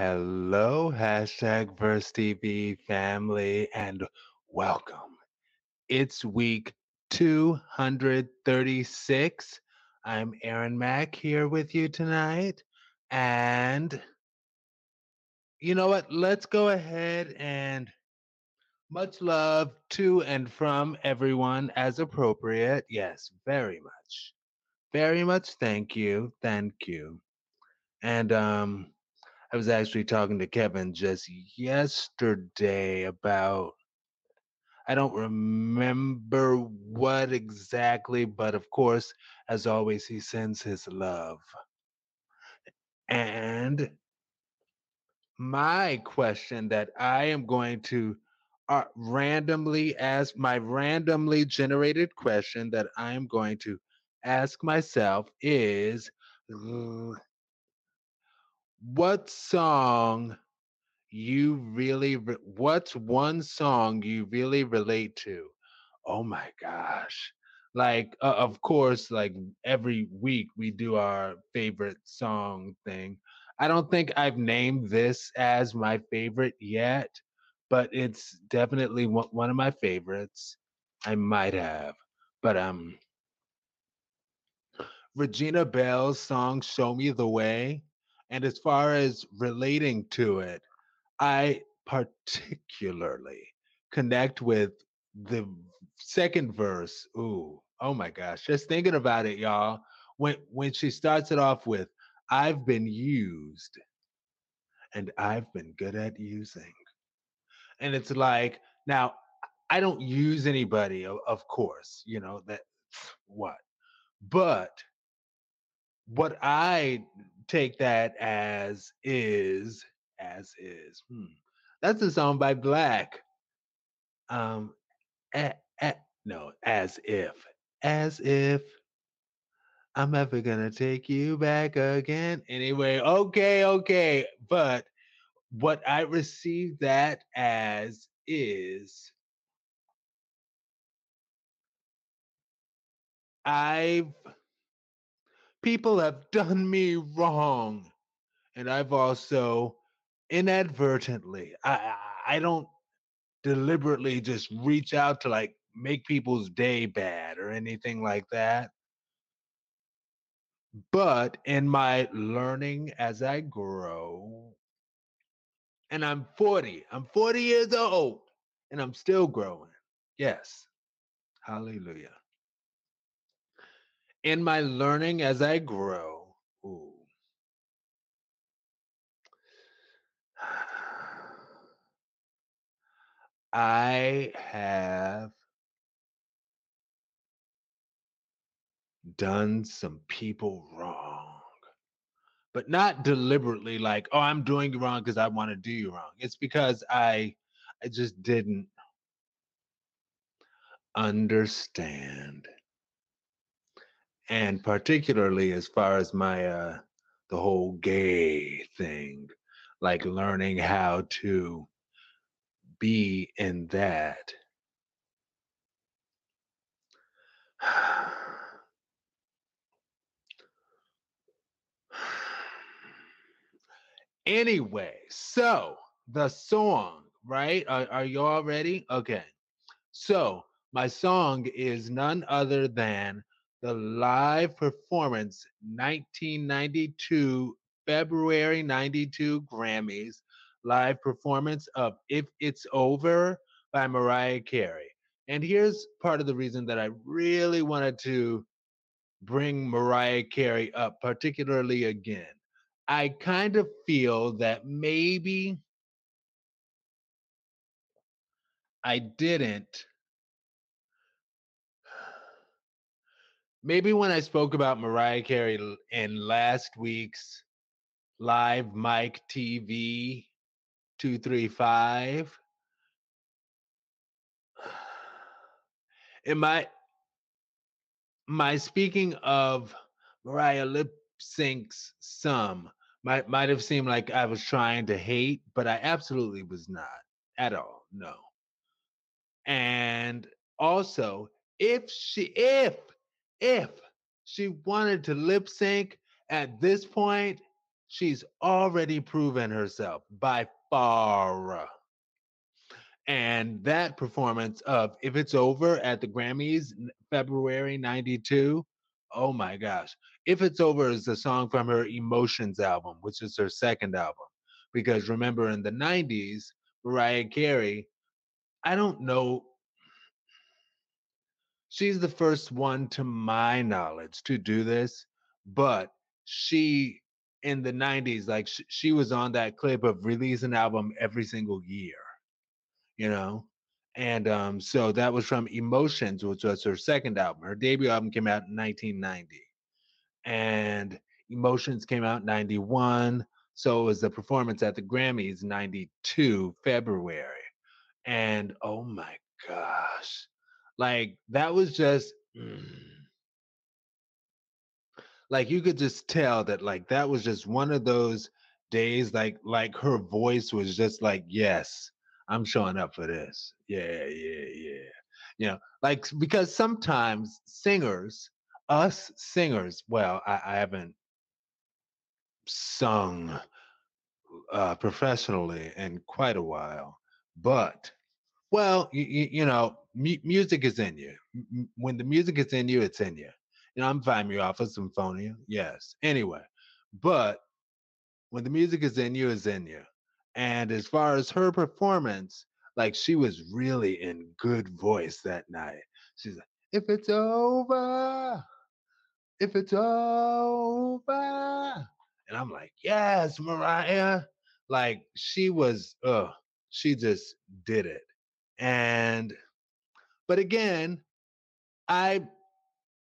Hello, hashtag Verse TV family, and welcome. It's week 236. I'm Aaron Mack here with you tonight. And you know what? Let's go ahead and much love to and from everyone as appropriate. Yes, very much. Very much thank you. Thank you. And um I was actually talking to Kevin just yesterday about I don't remember what exactly, but of course, as always, he sends his love. And my question that I am going to uh, randomly ask, my randomly generated question that I am going to ask myself is what song you really re- what's one song you really relate to? Oh my gosh. Like uh, of course like every week we do our favorite song thing. I don't think i've named this as my favorite yet but it's definitely one of my favorites. I might have but um regina belle's song show me the way and as far as relating to it, I particularly connect with the second verse. Ooh, oh my gosh. Just thinking about it, y'all. When when she starts it off with, I've been used and I've been good at using. And it's like, now I don't use anybody, of course, you know, that what? But what I take that as is as is. Hmm. That's a song by Blaque. Um, a, a, no, as if, as if I'm ever gonna take you back again. Anyway, okay, okay. But what I receive that as is I've people have done me wrong, and I've also inadvertently. I I don't deliberately just reach out to like make people's day bad or anything like that. But in my learning as I grow, and I'm 40, I'm 40 years old and I'm still growing. Yes. Hallelujah. In my learning as I grow, ooh, I have done some people wrong. but not deliberately like oh i'm doing you wrong because i want to do you wrong it's because i i just didn't understand and particularly as far as my uh the whole gay thing like learning how to be in that anyway so the song right? Are, are you all ready? Okay. So, my song is none other than the live performance 1992 February 92 Grammys live performance of If It's Over by Mariah Carey. And here's part of the reason that I really wanted to bring Mariah Carey up, particularly again. I kind of feel that maybe I didn't Maybe when I spoke about Mariah Carey in last week's live mic TV 235, in my my speaking of Mariah lip syncs some might might have seemed like I was trying to hate, but I absolutely was not at all. No. And also, if she if if she wanted to lip sync at this point, she's already proven herself by far. And that performance of If It's Over at the Grammys, February 92, oh my gosh. If It's Over is a song from her Emotions album, which is her second album. Because remember, in the 90s, Mariah Carey, I don't know she's the first one to my knowledge to do this but she in the 90s like sh- she was on that clip of release an album every single year you know? And um so that was from emotions which was her second album. Her debut album came out in 1990 and emotions came out in 91 so it was the performance at the grammys 92 february and oh my gosh like that was just mm, like you could just tell that like that was just one of those days like like her voice was just like yes i'm showing up for this. Yeah yeah yeah. You know like because sometimes singers us singers well i, I haven't sung uh professionally in quite a while but well, you, you, you know, mu- music is in you. M- When the music is in you, it's in you. You know, I'm Vimy off of Symphonia. Yes. Anyway, but when the music is in you, it's in you. And as far as her performance, like she was really in good voice that night. She's like, if it's over, if it's over. And I'm like, yes, Mariah. Like she was, uh, she just did it. And but again, I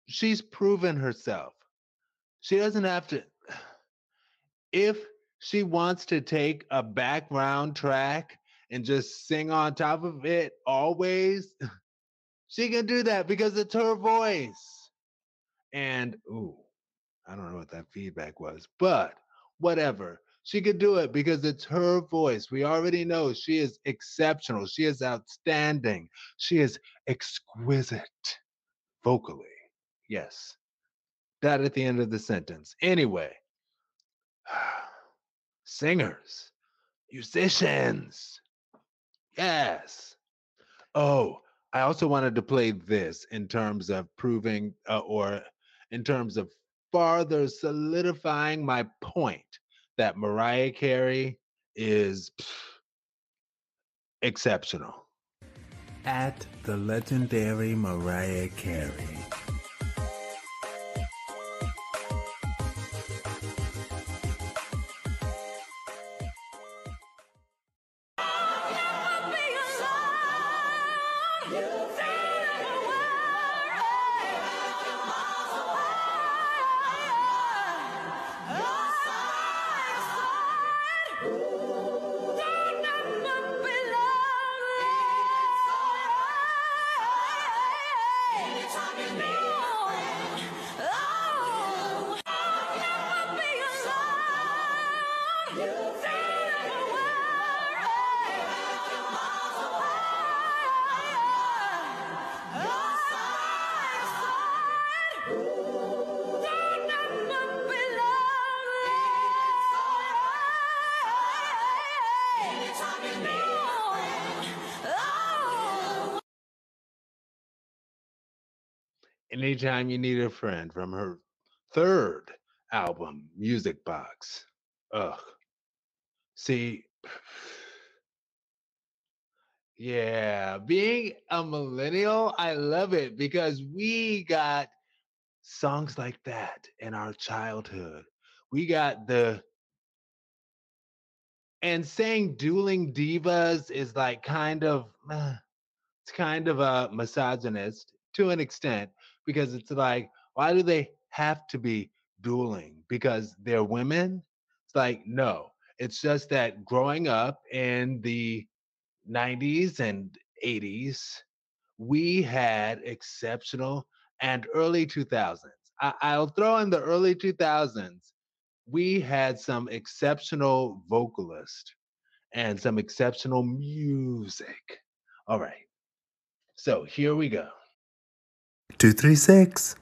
she's proven herself. She doesn't have to if she wants to take a background track and just sing on top of it always, she can do that because it's her voice. And ooh, I don't know what that feedback was, but whatever. She could do it because it's her voice. We already know she is exceptional. She is outstanding. She is exquisite vocally. Yes. That at the end of the sentence. Anyway, singers, musicians. Yes. Oh, I also wanted to play this in terms of proving uh, or in terms of farther solidifying my point that Mariah Carey is pff, exceptional. At the legendary Mariah Carey. Anytime you need a friend from her third album, Music Box. Ugh. See, yeah, being a millennial, I love it because we got songs like that in our childhood. We got the and saying dueling divas is like kind of uh, it's kind of a misogynist to an extent because it's like why do they have to be dueling? Because they're women? It's like no it's just that growing up in the 90s and 80s we had exceptional and early 2000s I, i'll throw in the early 2000s we had some exceptional vocalists and some exceptional music. All right. So here we go 236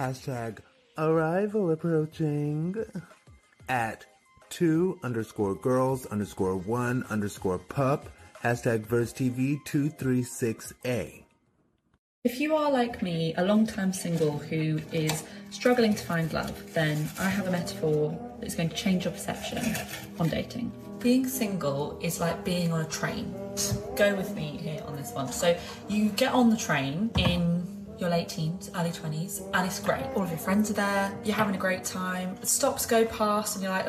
hashtag Arrival approaching at two underscore girls underscore one underscore pup hashtag verse TV 236A. If you are like me, a long time single who is struggling to find love, then I have a metaphor that's going to change your perception on dating. Being single is like being on a train. Go with me here on this one. So you get on the train in your late teens, early 20s, and it's great. All of your friends are there, you're having a great time. Stops go past, and you're like,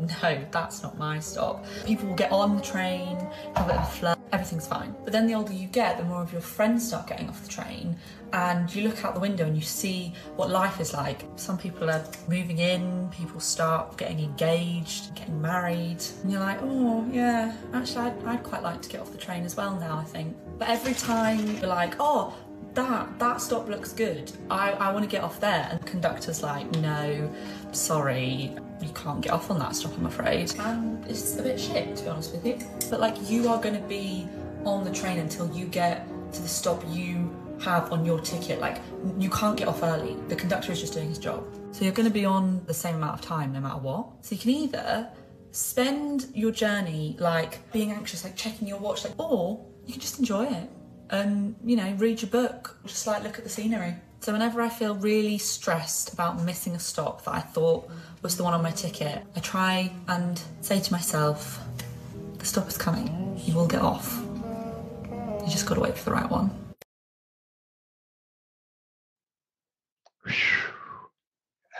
no, that's not my stop. People will get on the train, have a bit of flirt, everything's fine. But then the older you get, the more of your friends start getting off the train, and you look out the window and you see what life is like. Some people are moving in, people start getting engaged, getting married, and you're like, oh, yeah, actually, I'd, I'd quite like to get off the train as well now, I think. But every time you're like, oh, that that stop looks good. I, I want to get off there. And the conductor's like, no, sorry, you can't get off on that stop, I'm afraid. And it's a bit shit, to be honest with you. But like, you are going to be on the train until you get to the stop you have on your ticket. Like, you can't get off early. The conductor is just doing his job. So you're going to be on the same amount of time no matter what. So you can either spend your journey like being anxious, like checking your watch, like, or you can just enjoy it and you know read your book just like look at the scenery so whenever i feel really stressed about missing a stop that i thought was the one on my ticket i try and say to myself the stop is coming. You will get off. You just got to wait for the right one.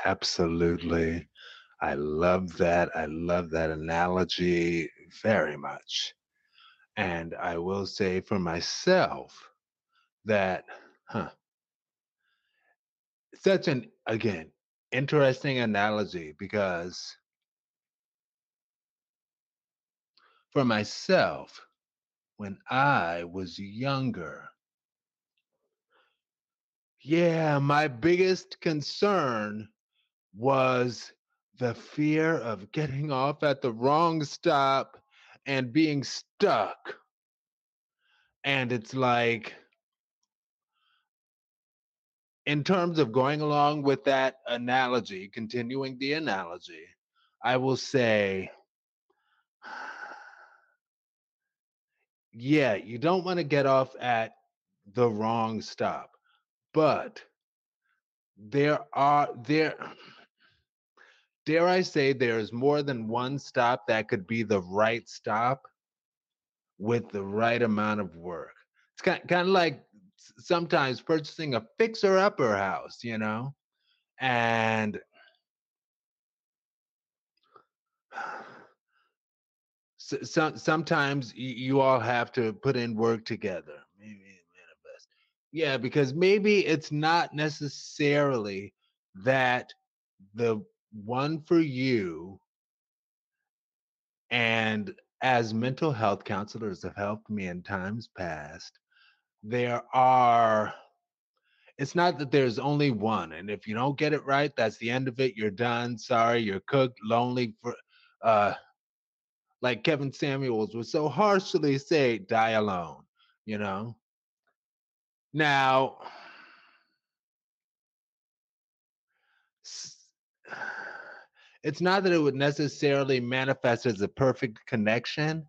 Absolutely. I love that. I love that analogy very much. And I will say for myself that, huh, such an, again, interesting analogy because for myself, when I was younger, yeah, my biggest concern was the fear of getting off at the wrong stop and being stuck. And it's like, in terms of going along with that analogy, continuing the analogy, I will say, yeah, you don't want to get off at the wrong stop, but there are there dare I say, there's more than one stop that could be the right stop with the right amount of work. It's kind, kind of like sometimes purchasing a fixer upper house, you know? And so, sometimes you all have to put in work together. Maybe manifest. Yeah, because maybe it's not necessarily that the one for you. And as mental health counselors have helped me in times past, there are, it's not that there's only one. And if you don't get it right, that's the end of it. You're done. Sorry, you're cooked, lonely for, uh, like Kevin Samuels would so harshly say, die alone, you know? Now, it's not that it would necessarily manifest as a perfect connection,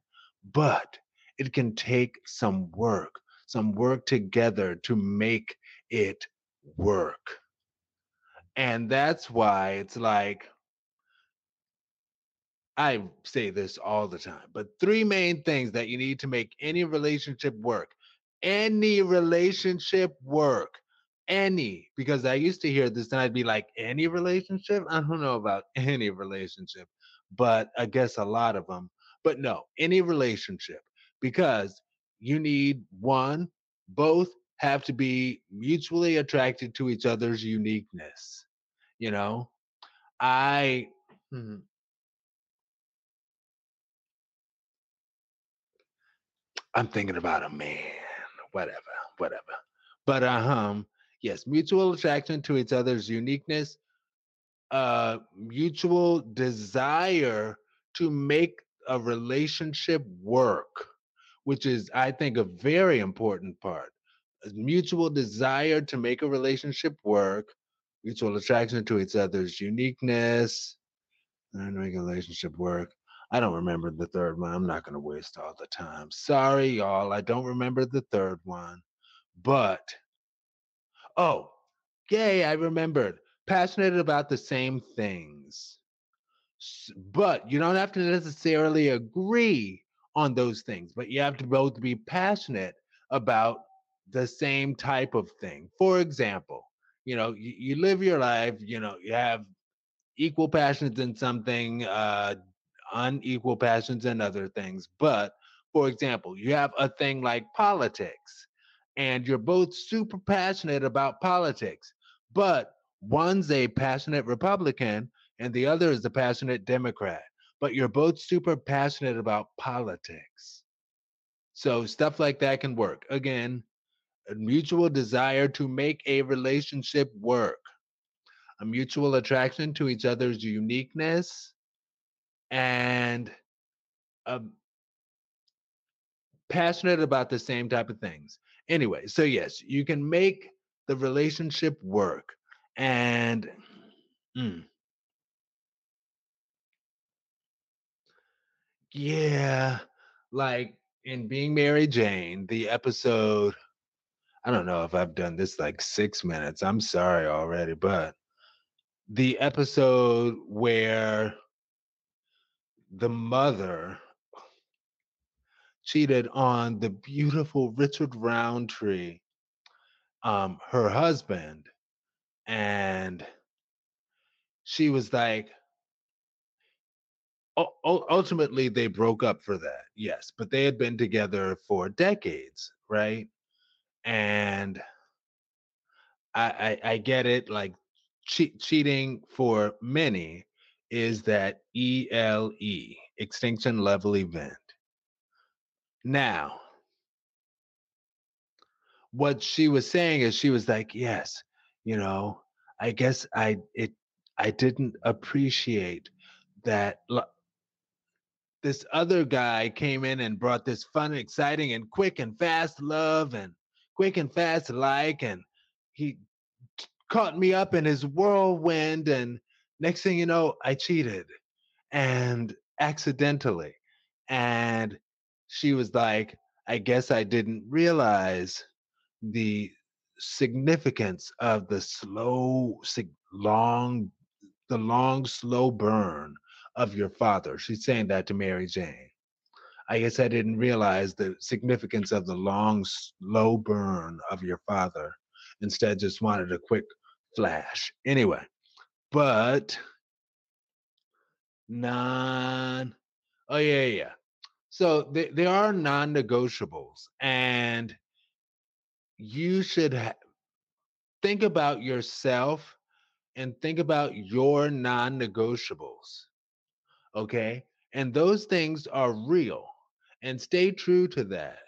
but it can take some work, some work together to make it work. And that's why it's like, I say this all the time, but three main things that you need to make any relationship work. Any relationship work any because I used to hear this and I'd be like, any relationship? I don't know about any relationship, but I guess a lot of them. But no, any relationship because you need one, both have to be mutually attracted to each other's uniqueness. You know, I. Hmm, I'm thinking about a man, whatever, whatever. But uh, um, yes, mutual attraction to each other's uniqueness, uh, mutual desire to make a relationship work, which is, I think, a very important part. A mutual desire to make a relationship work, mutual attraction to each other's uniqueness, and make a relationship work. I don't remember the third one. I'm not going to waste all the time. Sorry, y'all. I don't remember the third one. But, oh, yay, I remembered. Passionate about the same things. But you don't have to necessarily agree on those things, but you have to both be passionate about the same type of thing. For example, you know, you, you live your life, you know, you have equal passions in something, uh, unequal passions in other things. But for example, you have a thing like politics, and you're both super passionate about politics, but one's a passionate Republican and the other is a passionate Democrat, but you're both super passionate about politics. So stuff like that can work. Again, a mutual desire to make a relationship work, a mutual attraction to each other's uniqueness, and um, passionate about the same type of things. Anyway, so yes, you can make the relationship work. And mm, yeah, like in Being Mary Jane, the episode I don't know if I've done this like six minutes. I'm sorry already, but the episode where the mother cheated on the beautiful Richard Roundtree, um, her husband, and she was like, ultimately they broke up for that, yes, but they had been together for decades, right? and I, I, I get it. Like che- cheating for many is that ELE, extinction level event. Now, what she was saying is she was like, yes, you know, I guess I it I didn't appreciate that this other guy came in and brought this fun, exciting, and quick and fast love and quick and fast like, and he caught me up in his whirlwind. And next thing you know, I cheated and accidentally. And she was like, I guess I didn't realize the significance of the slow, long, the long, slow burn of your father. She's saying that to Mary Jane. I guess I didn't realize the significance of the long, slow burn of your father. Instead, just wanted a quick flash. Anyway, but non. Oh yeah, yeah. So they, they are non-negotiables, and you should ha- think about yourself and think about your non-negotiables. Okay, and those things are real and stay true to that.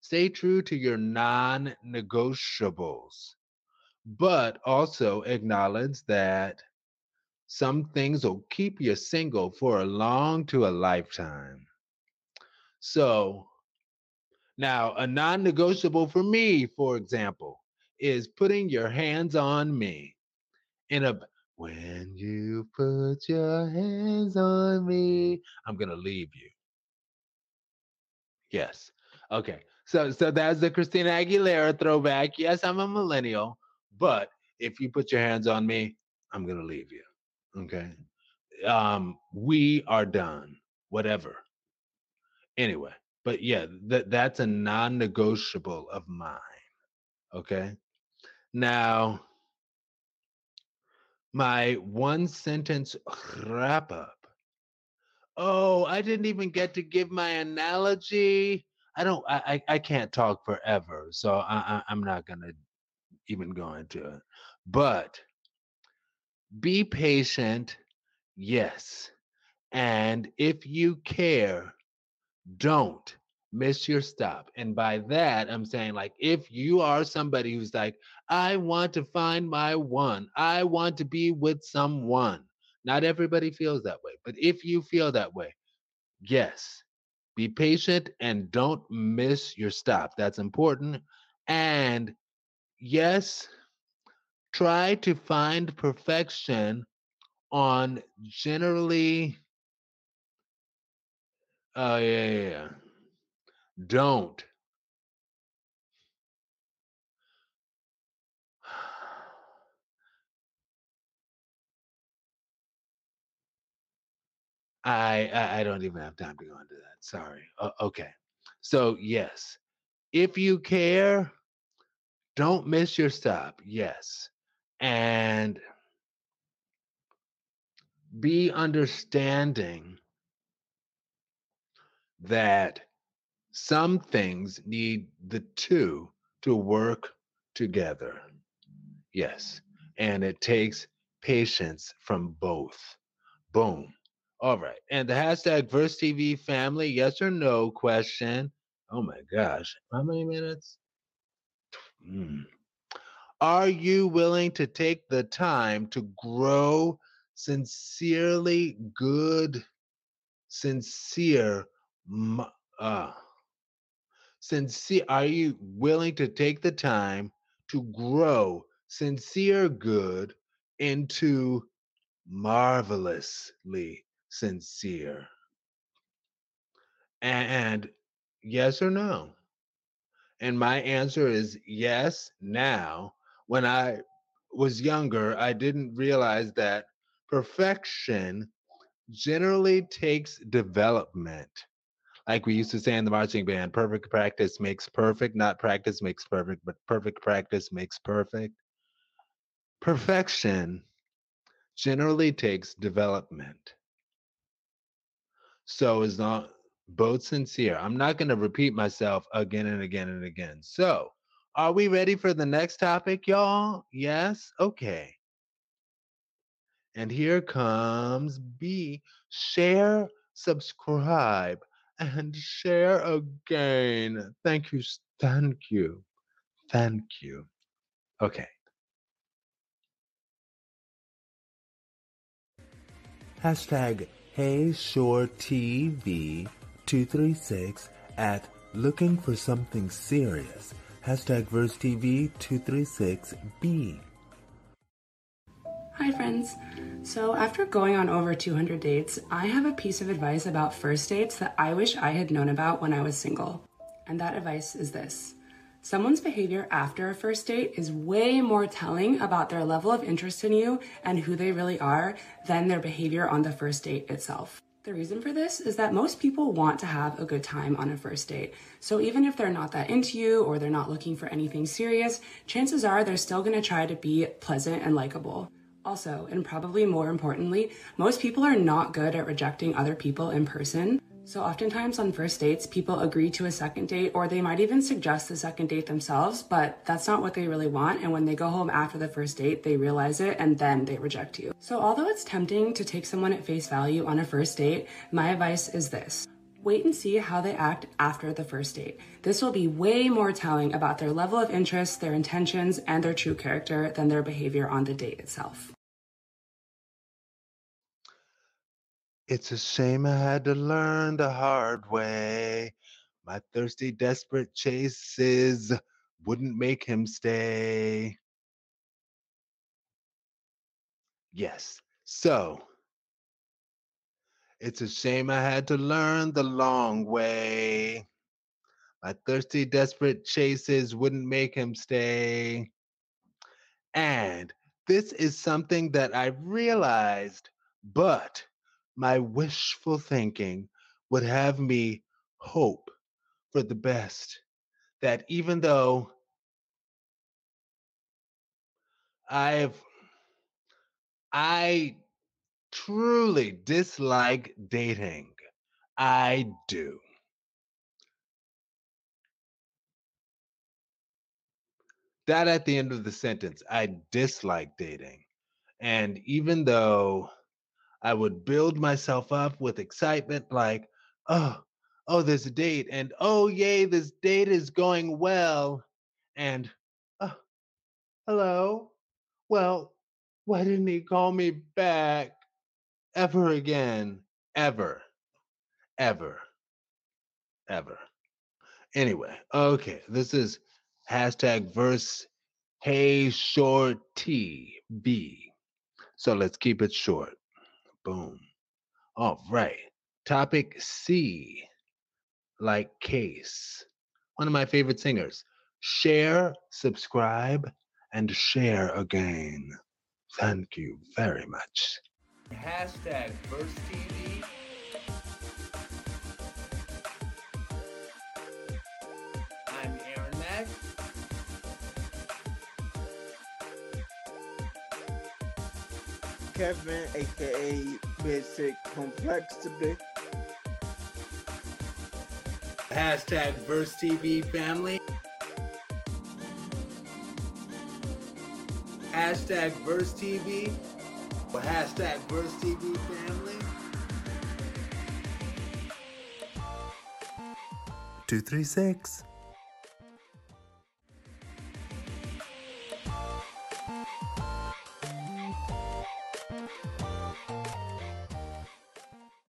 Stay true to your non negotiables, but also acknowledge that some things will keep you single for a long to a lifetime. So, now a non negotiable for me, for example, is putting your hands on me in a when you put your hands on me, I'm to leave you. Yes. Okay. So so that's the Christina Aguilera throwback. Yes, I'm a millennial, but if you put your hands on me, I'm gonna leave you. Okay. Um, we are done. Whatever. Anyway, but yeah, that that's a non-negotiable of mine. Okay. Now, my one sentence wrap up Oh, I didn't even get to give my analogy. I don't. I I, I can't talk forever, so I, I I'm not gonna even go into it. But be patient, yes. And if you care, don't miss your stop. And by that, I'm saying, like, if you are somebody who's like, I want to find my one, I want to be with someone, not everybody feels that way, but if you feel that way, yes, be patient and don't miss your stop. That's important. And yes, try to find perfection on generally oh yeah, yeah, yeah. Don't I, I I don't even have time to go into that. Sorry. Uh, okay. So yes, if you care, don't miss your stop. Yes, and be understanding that some things need the two to work together. Yes, and it takes patience from both. Boom. All right. And the hashtag Verse TV family, yes or no question. Oh my gosh. How many minutes? Mm. Are you willing to take the time to grow sincerely good, sincere, uh, sincere? Are you willing to take the time to grow sincere good into marvelously sincere? And, yes or no? And my answer is yes, now. When I was younger, I didn't realize that perfection generally takes development. Like we used to say in the marching band, perfect practice makes perfect, not practice makes perfect, but perfect practice makes perfect. Perfection generally takes development. So is not both sincere. I'm not going to repeat myself again and again and again. So, are we ready for the next topic, y'all? Yes? Okay. And here comes B. Share, subscribe, and share again. Thank you. Thank you. Thank you. Okay. Hashtag Hey Shore TV 236 at Looking for Something Serious. Hashtag Verse TV 236B. Hi, friends. So, after going on over 200 dates, I have a piece of advice about first dates that I wish I had known about when I was single. And that advice is this Someone's behavior after a first date is way more telling about their level of interest in you and who they really are than their behavior on the first date itself. The reason for this is that most people want to have a good time on a first date. So even if they're not that into you or they're not looking for anything serious, chances are they're still gonna try to be pleasant and likable. Also, and probably more importantly, most people are not good at rejecting other people in person. So, oftentimes on first dates, people agree to a second date or they might even suggest the second date themselves, but that's not what they really want. And when they go home after the first date, they realize it and then they reject you. So, although it's tempting to take someone at face value on a first date, my advice is this. Wait and see how they act after the first date. This will be way more telling about their level of interest, their intentions, and their true character than their behavior on the date itself. It's a shame I had to learn the hard way. My thirsty, desperate chases wouldn't make him stay. Yes. So, it's a shame I had to learn the long way. My thirsty, desperate chases wouldn't make him stay. And this is something that I realized, but my wishful thinking would have me hope for the best. That even though I've, I truly dislike dating, I do. That at the end of the sentence, I dislike dating. And even though I would build myself up with excitement, like, oh, oh, there's a date, and oh, yay, this date is going well. And, oh, hello. Well, why didn't he call me back ever again? Ever, ever, ever. Anyway, okay, this is hashtag verse Hey Short TV. So let's keep it short. Boom. All right. Topic C, like Case, one of my favorite singers. Share, subscribe, and share again. Thank you very much. Hashtag Verse TV. I'm Aaron Mack. Kevin, aka Basic Complexity. Hashtag Verse TV family. Hashtag Verse TV. Hashtag Verse TV family. 236.